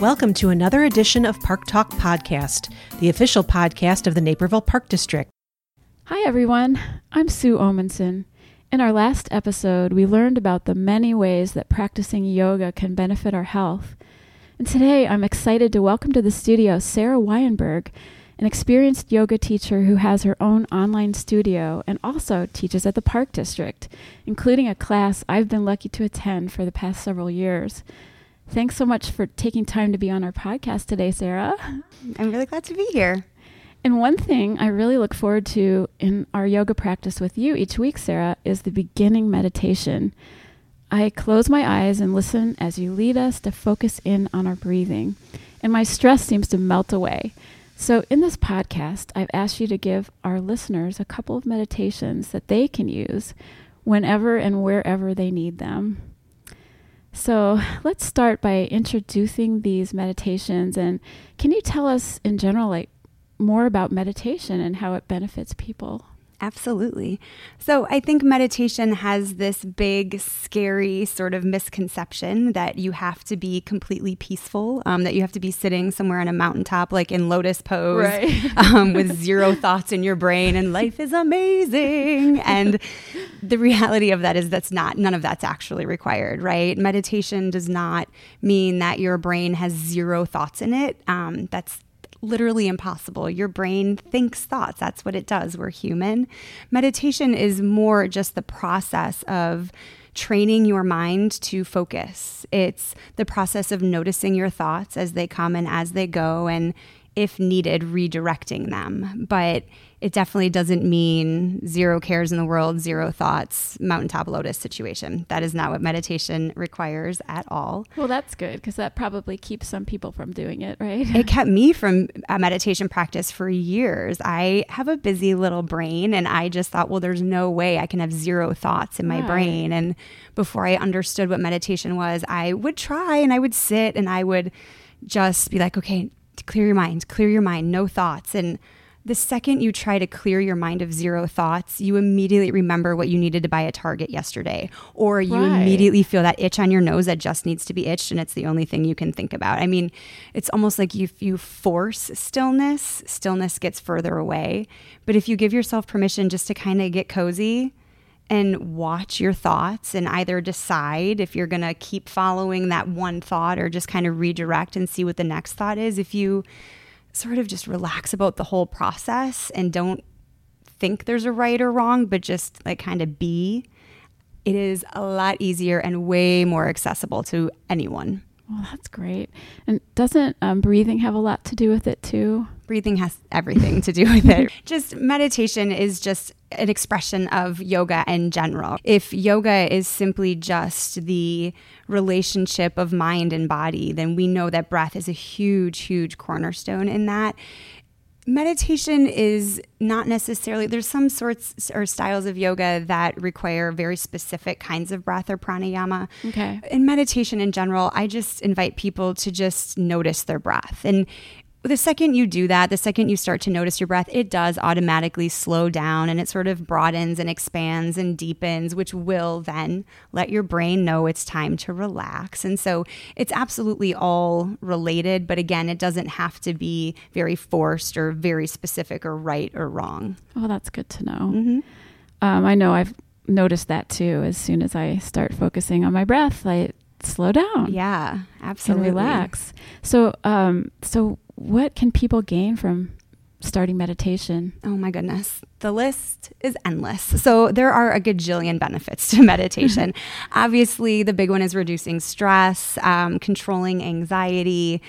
Welcome to another edition of Park Talk Podcast, the official podcast of the Naperville Park District. Hi, everyone. I'm Sue Omenson. In our last episode, we learned about the many ways that practicing yoga can benefit our health. And today, I'm excited to welcome to the studio Sarah Weinberg, an experienced yoga teacher who has her own online studio and also teaches at the Park District, including a class I've been lucky to attend for the past several years. Thanks so much for taking time to be on our podcast today, Sarah. I'm really glad to be here. And one thing I really look forward to in our yoga practice with you each week, Sarah, is the beginning meditation. I close my eyes and listen as you lead us to focus in on our breathing, and my stress seems to melt away. So, in this podcast, I've asked you to give our listeners a couple of meditations that they can use whenever and wherever they need them. So, let's start by introducing these meditations. And can you tell us in general, like, more about meditation and how it benefits people? Absolutely. So I think meditation has this big, scary sort of misconception that you have to be completely peaceful, um, that you have to be sitting somewhere on a mountaintop, like in lotus pose, Right. um, with zero thoughts in your brain, and life is amazing. And the reality of that is that's not, none of that's actually required, right? Meditation does not mean that your brain has zero thoughts in it. Um, that's literally impossible. Your brain thinks thoughts. That's what it does. We're human. Meditation is more just the process of training your mind to focus. It's the process of noticing your thoughts as they come and as they go, and if needed, redirecting them. But it definitely doesn't mean zero cares in the world, zero thoughts, mountaintop lotus situation. That is not what meditation requires at all. Well, that's good because that probably keeps some people from doing it, right? it kept me from a meditation practice for years. I have a busy little brain, and I just thought, well, there's no way I can have zero thoughts in my Right. brain. And before I understood what meditation was, I would try and I would sit and I would just be like, okay, clear your mind, clear your mind, no thoughts. And the second you try to clear your mind of zero thoughts, you immediately remember what you needed to buy at Target yesterday, or you Right. immediately feel that itch on your nose that just needs to be itched, and it's the only thing you can think about. I mean, it's almost like if you force stillness, stillness gets further away. But if you give yourself permission just to kind of get cozy and watch your thoughts and either decide if you're going to keep following that one thought or just kind of redirect and see what the next thought is, if you sort of just relax about the whole process and don't think there's a right or wrong, but just like kind of be, it is a lot easier and way more accessible to anyone. Well, that's great. And doesn't um, breathing have a lot to do with it too? Breathing has everything to do with it. Just meditation is just an expression of yoga in general. If yoga is simply just the relationship of mind and body, then we know that breath is a huge, huge cornerstone in that. Meditation is not necessarily, there's some sorts or styles of yoga that require very specific kinds of breath or pranayama Okay. in meditation in general, I just invite people to just notice their breath. And the second you do that, the second you start to notice your breath, it does automatically slow down and it sort of broadens and expands and deepens, which will then let your brain know it's time to relax. And so it's absolutely all related, but again, it doesn't have to be very forced or very specific or right or wrong. Oh, that's good to know. Mm-hmm. Um, I know I've noticed that too. As soon as I start focusing on my breath, I slow down Yeah, and absolutely. relax. So, um, so what can people gain from starting meditation? Oh my goodness. The list is endless. So there are a gajillion benefits to meditation. Obviously, the big one is reducing stress, um, controlling anxiety.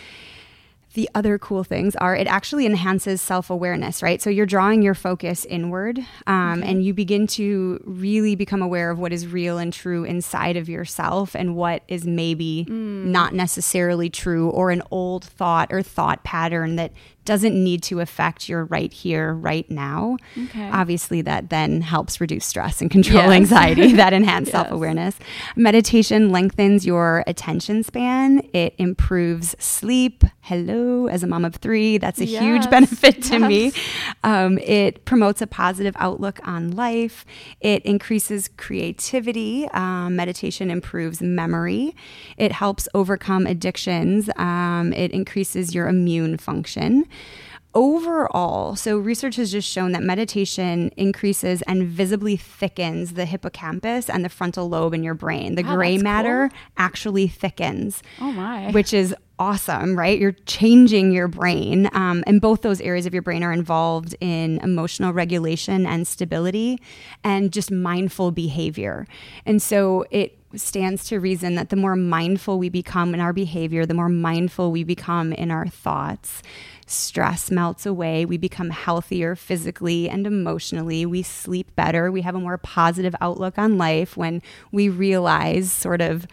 The other cool things are it actually enhances self awareness, right? So you're drawing your focus inward um, and you begin to really become aware of what is real and true inside of yourself and what is maybe not necessarily true or an old thought or thought pattern that doesn't need to affect your right here, right now. Okay. Obviously, that then helps reduce stress and control Yes. anxiety, that enhance Yes. self awareness. Meditation lengthens your attention span, it improves sleep. Hello, as a mom of three, that's a Yes. huge benefit to me. Um, it promotes a positive outlook on life. It increases creativity. Um, meditation improves memory. It helps overcome addictions. Um, it increases your immune function. Overall, so research has just shown that meditation increases and visibly thickens the hippocampus and the frontal lobe in your brain. The Wow, gray matter cool. actually thickens oh my. which is awesome, right? You're changing your brain. Um, and both those areas of your brain are involved in emotional regulation and stability and just mindful behavior. And so it stands to reason that the more mindful we become in our behavior, the more mindful we become in our thoughts. Stress melts away. We become healthier physically and emotionally. We sleep better. We have a more positive outlook on life when we realize sort of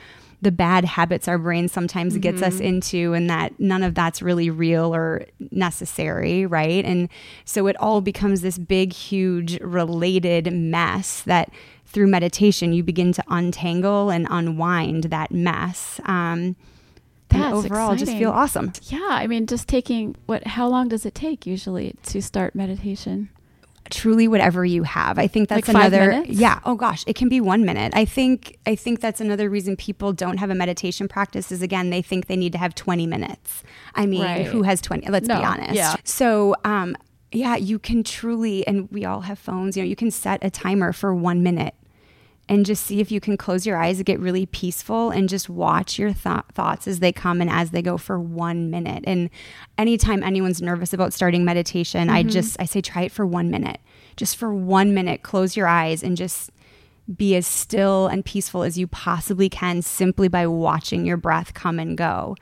the bad habits our brain sometimes gets us into and that none of that's really real or necessary, right? And so it all becomes this big, huge related mess that through meditation you begin to untangle and unwind that mess. Um, and That's overall just exciting. feel awesome. yeah, I mean, just taking what? How long does it take usually to start meditation? truly whatever you have. I think that's Like another yeah, oh gosh, it can be 1 minute. I think I think that's another reason people don't have a meditation practice is again they think they need to have 20 minutes. I mean, Right. who has 20? Let's No, be honest. yeah. So, um yeah, you can truly and we all have phones, you know, you can set a timer for 1 minute and just see if you can close your eyes, and get really peaceful, and just watch your th- thoughts as they come and as they go for one minute. And anytime anyone's nervous about starting meditation, I mm-hmm. just I say try it for one minute, just for one minute. Close your eyes and just be as still and peaceful as you possibly can, simply by watching your breath come and go.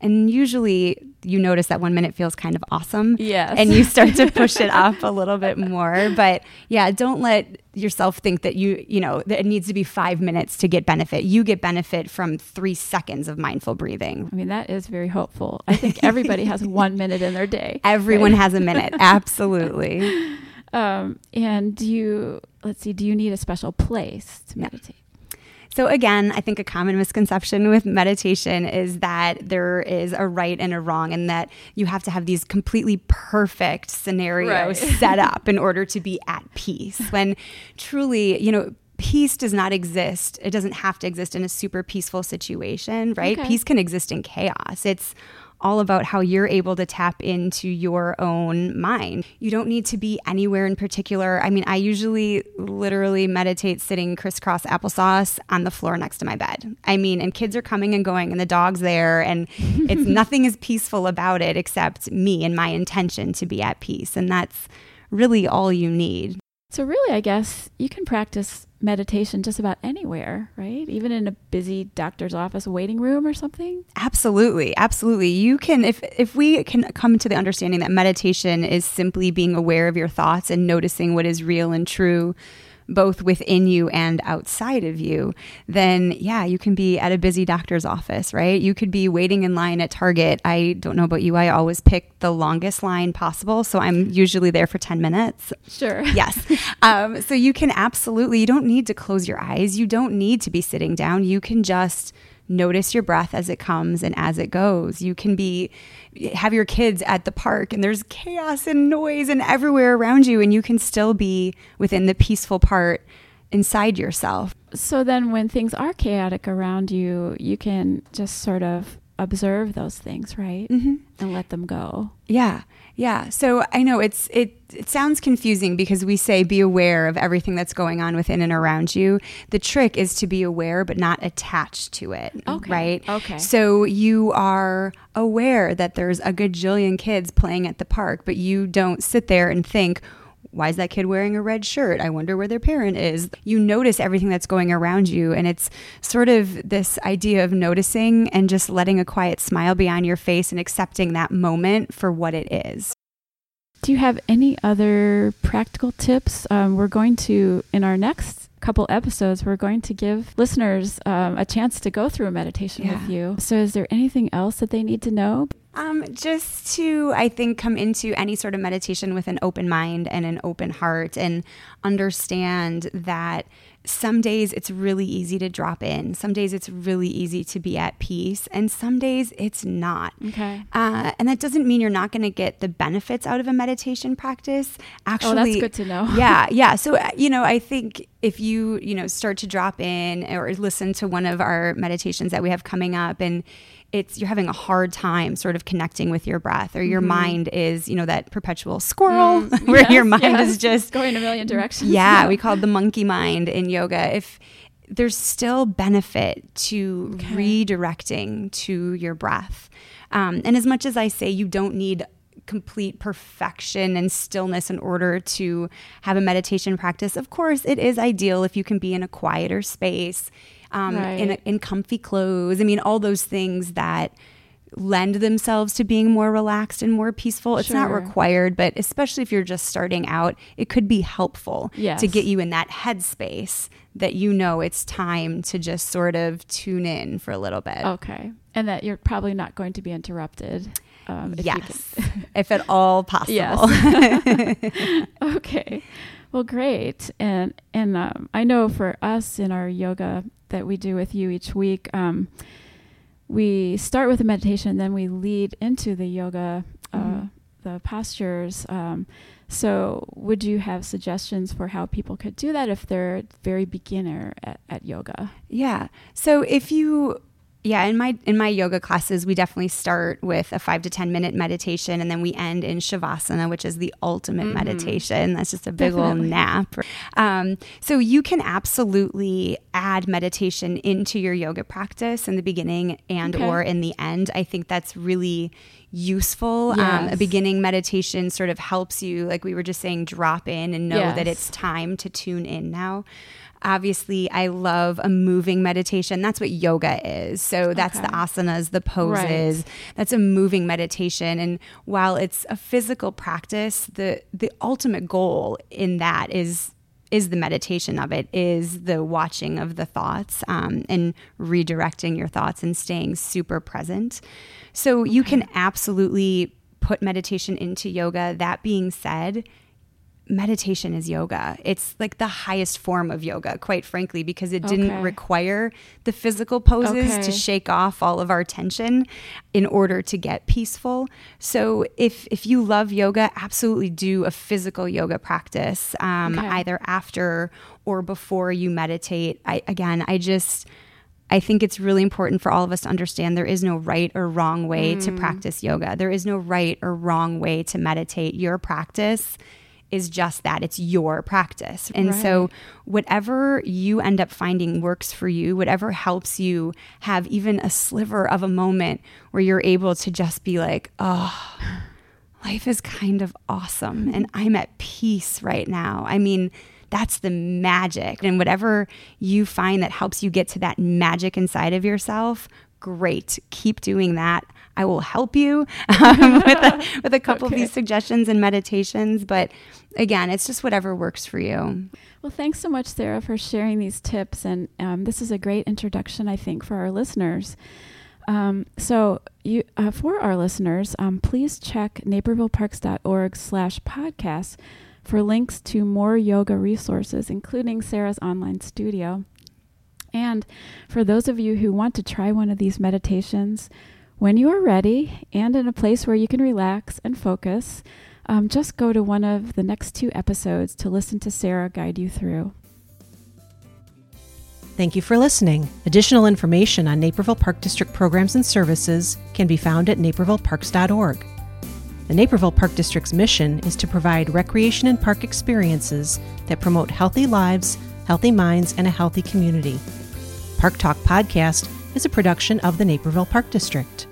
And usually, you notice that one minute feels kind of awesome. Yes. And you start to push it up a little bit more. But yeah, don't let yourself think that you, you know, that it needs to be five minutes to get benefit. You get benefit from three seconds of mindful breathing. I mean, that is very hopeful. I think everybody has one minute in their day. Everyone has a minute. Absolutely. Um, and do you, let's see, do you need a special place to meditate? So again, I think a common misconception with meditation is that there is a right and a wrong and that you have to have these completely perfect scenarios Right. set up in order to be at peace. When truly, you know, peace does not exist. It doesn't have to exist in a super peaceful situation, right? Okay. Peace can exist in chaos. It's all about how you're able to tap into your own mind. You don't need to be anywhere in particular. I mean, I usually literally meditate sitting crisscross applesauce on the floor next to my bed. I mean, and kids are coming and going and the dog's there and it's nothing is peaceful about it except me and my intention to be at peace. And that's really all you need. So, really, I guess you can practice meditation just about anywhere, right? Even in a busy doctor's office waiting room or something. Absolutely, absolutely. You can if if we can come to the understanding that meditation is simply being aware of your thoughts and noticing what is real and true both within you and outside of you, then yeah, you can be at a busy doctor's office, right? You could be waiting in line at Target. I don't know about you, I always pick the longest line possible, so I'm usually there for 10 minutes. Sure. Yes. Um, so you can absolutely, you don't need to close your eyes. You don't need to be sitting down. You can just notice your breath as it comes and as it goes. You can be, have your kids at the park and there's chaos and noise and everywhere around you, and you can still be within the peaceful part inside yourself. So then when things are chaotic around you, you can just sort of observe those things, right? Mm-hmm. And let them go. Yeah. Yeah. So I know it's it it sounds confusing because we say be aware of everything that's going on within and around you. The trick is to be aware but not attached to it. Okay. Right? Okay. So you are aware that there's a gajillion kids playing at the park, but you don't sit there and think why is that kid wearing a red shirt? I wonder where their parent is. You notice everything that's going around you. And it's sort of this idea of noticing and just letting a quiet smile be on your face and accepting that moment for what it is. Do you have any other practical tips? Um, we're going to, in our next couple episodes, we're going to give listeners um, a chance to go through a meditation with you. So, is there anything else that they need to know? Um, just to, I think, come into any sort of meditation with an open mind and an open heart and understand that some days it's really easy to drop in. Some days it's really easy to be at peace, and some days it's not. Okay. Uh, and that doesn't mean you're not going to get the benefits out of a meditation practice. Actually, oh, that's good to know. yeah, yeah. So uh, you know, I think if you you know start to drop in or listen to one of our meditations that we have coming up, and it's you're having a hard time sort of connecting with your breath or your mm-hmm. mind is you know that perpetual squirrel mm, where yes, your mind yes. is just going a million directions yeah we call it the monkey mind in yoga if there's still benefit to okay. redirecting to your breath um, and as much as i say you don't need complete perfection and stillness in order to have a meditation practice. Of course, it is ideal if you can be in a quieter space um, right. in, in comfy clothes. I mean, all those things that lend themselves to being more relaxed and more peaceful. It's sure. not required, but especially if you're just starting out, it could be helpful yes. to get you in that headspace that you know it's time to just sort of tune in for a little bit. Okay. And that you're probably not going to be interrupted. Um, if yes, if at all possible. Yes. okay. Well, great. And and um, I know for us in our yoga that we do with you each week, um, we start with a meditation, then we lead into the yoga, uh, mm-hmm. the postures. Um, so, would you have suggestions for how people could do that if they're very beginner at, at yoga? Yeah. So, if you yeah, in my in my yoga classes, we definitely start with a five to ten minute meditation, and then we end in shavasana, which is the ultimate mm-hmm. meditation. That's just a big definitely. little nap. Um, so you can absolutely add meditation into your yoga practice in the beginning and okay. or in the end. I think that's really useful. Yes. Um, a beginning meditation sort of helps you, like we were just saying, drop in and know yes. that it's time to tune in now obviously I love a moving meditation. That's what yoga is. So that's okay. the asanas, the poses. Right. That's a moving meditation. And while it's a physical practice, the the ultimate goal in that is is the meditation of it is the watching of the thoughts um, and redirecting your thoughts and staying super present so okay. you can absolutely put meditation into yoga that being said meditation is yoga. It's like the highest form of yoga, quite frankly, because it didn't okay. require the physical poses okay. to shake off all of our tension in order to get peaceful. So if if you love yoga, absolutely do a physical yoga practice um, okay. either after or before you meditate. I again, I just I think it's really important for all of us to understand there is no right or wrong way mm. to practice yoga. There is no right or wrong way to meditate. Your practice is just that it's your practice. And right. so, whatever you end up finding works for you, whatever helps you have even a sliver of a moment where you're able to just be like, oh, life is kind of awesome and I'm at peace right now. I mean, that's the magic. And whatever you find that helps you get to that magic inside of yourself, great. Keep doing that. I will help you um, with, a, with a couple okay. of these suggestions and meditations. But again, it's just whatever works for you. Well, thanks so much, Sarah, for sharing these tips. And um, this is a great introduction, I think, for our listeners. Um, so, you, uh, for our listeners, um, please check napervilleparks.org slash podcast for links to more yoga resources, including Sarah's online studio. And for those of you who want to try one of these meditations, when you are ready and in a place where you can relax and focus, um, just go to one of the next two episodes to listen to Sarah guide you through. Thank you for listening. Additional information on Naperville Park District programs and services can be found at napervilleparks.org. The Naperville Park District's mission is to provide recreation and park experiences that promote healthy lives, healthy minds, and a healthy community. Park Talk Podcast is a production of the Naperville Park District.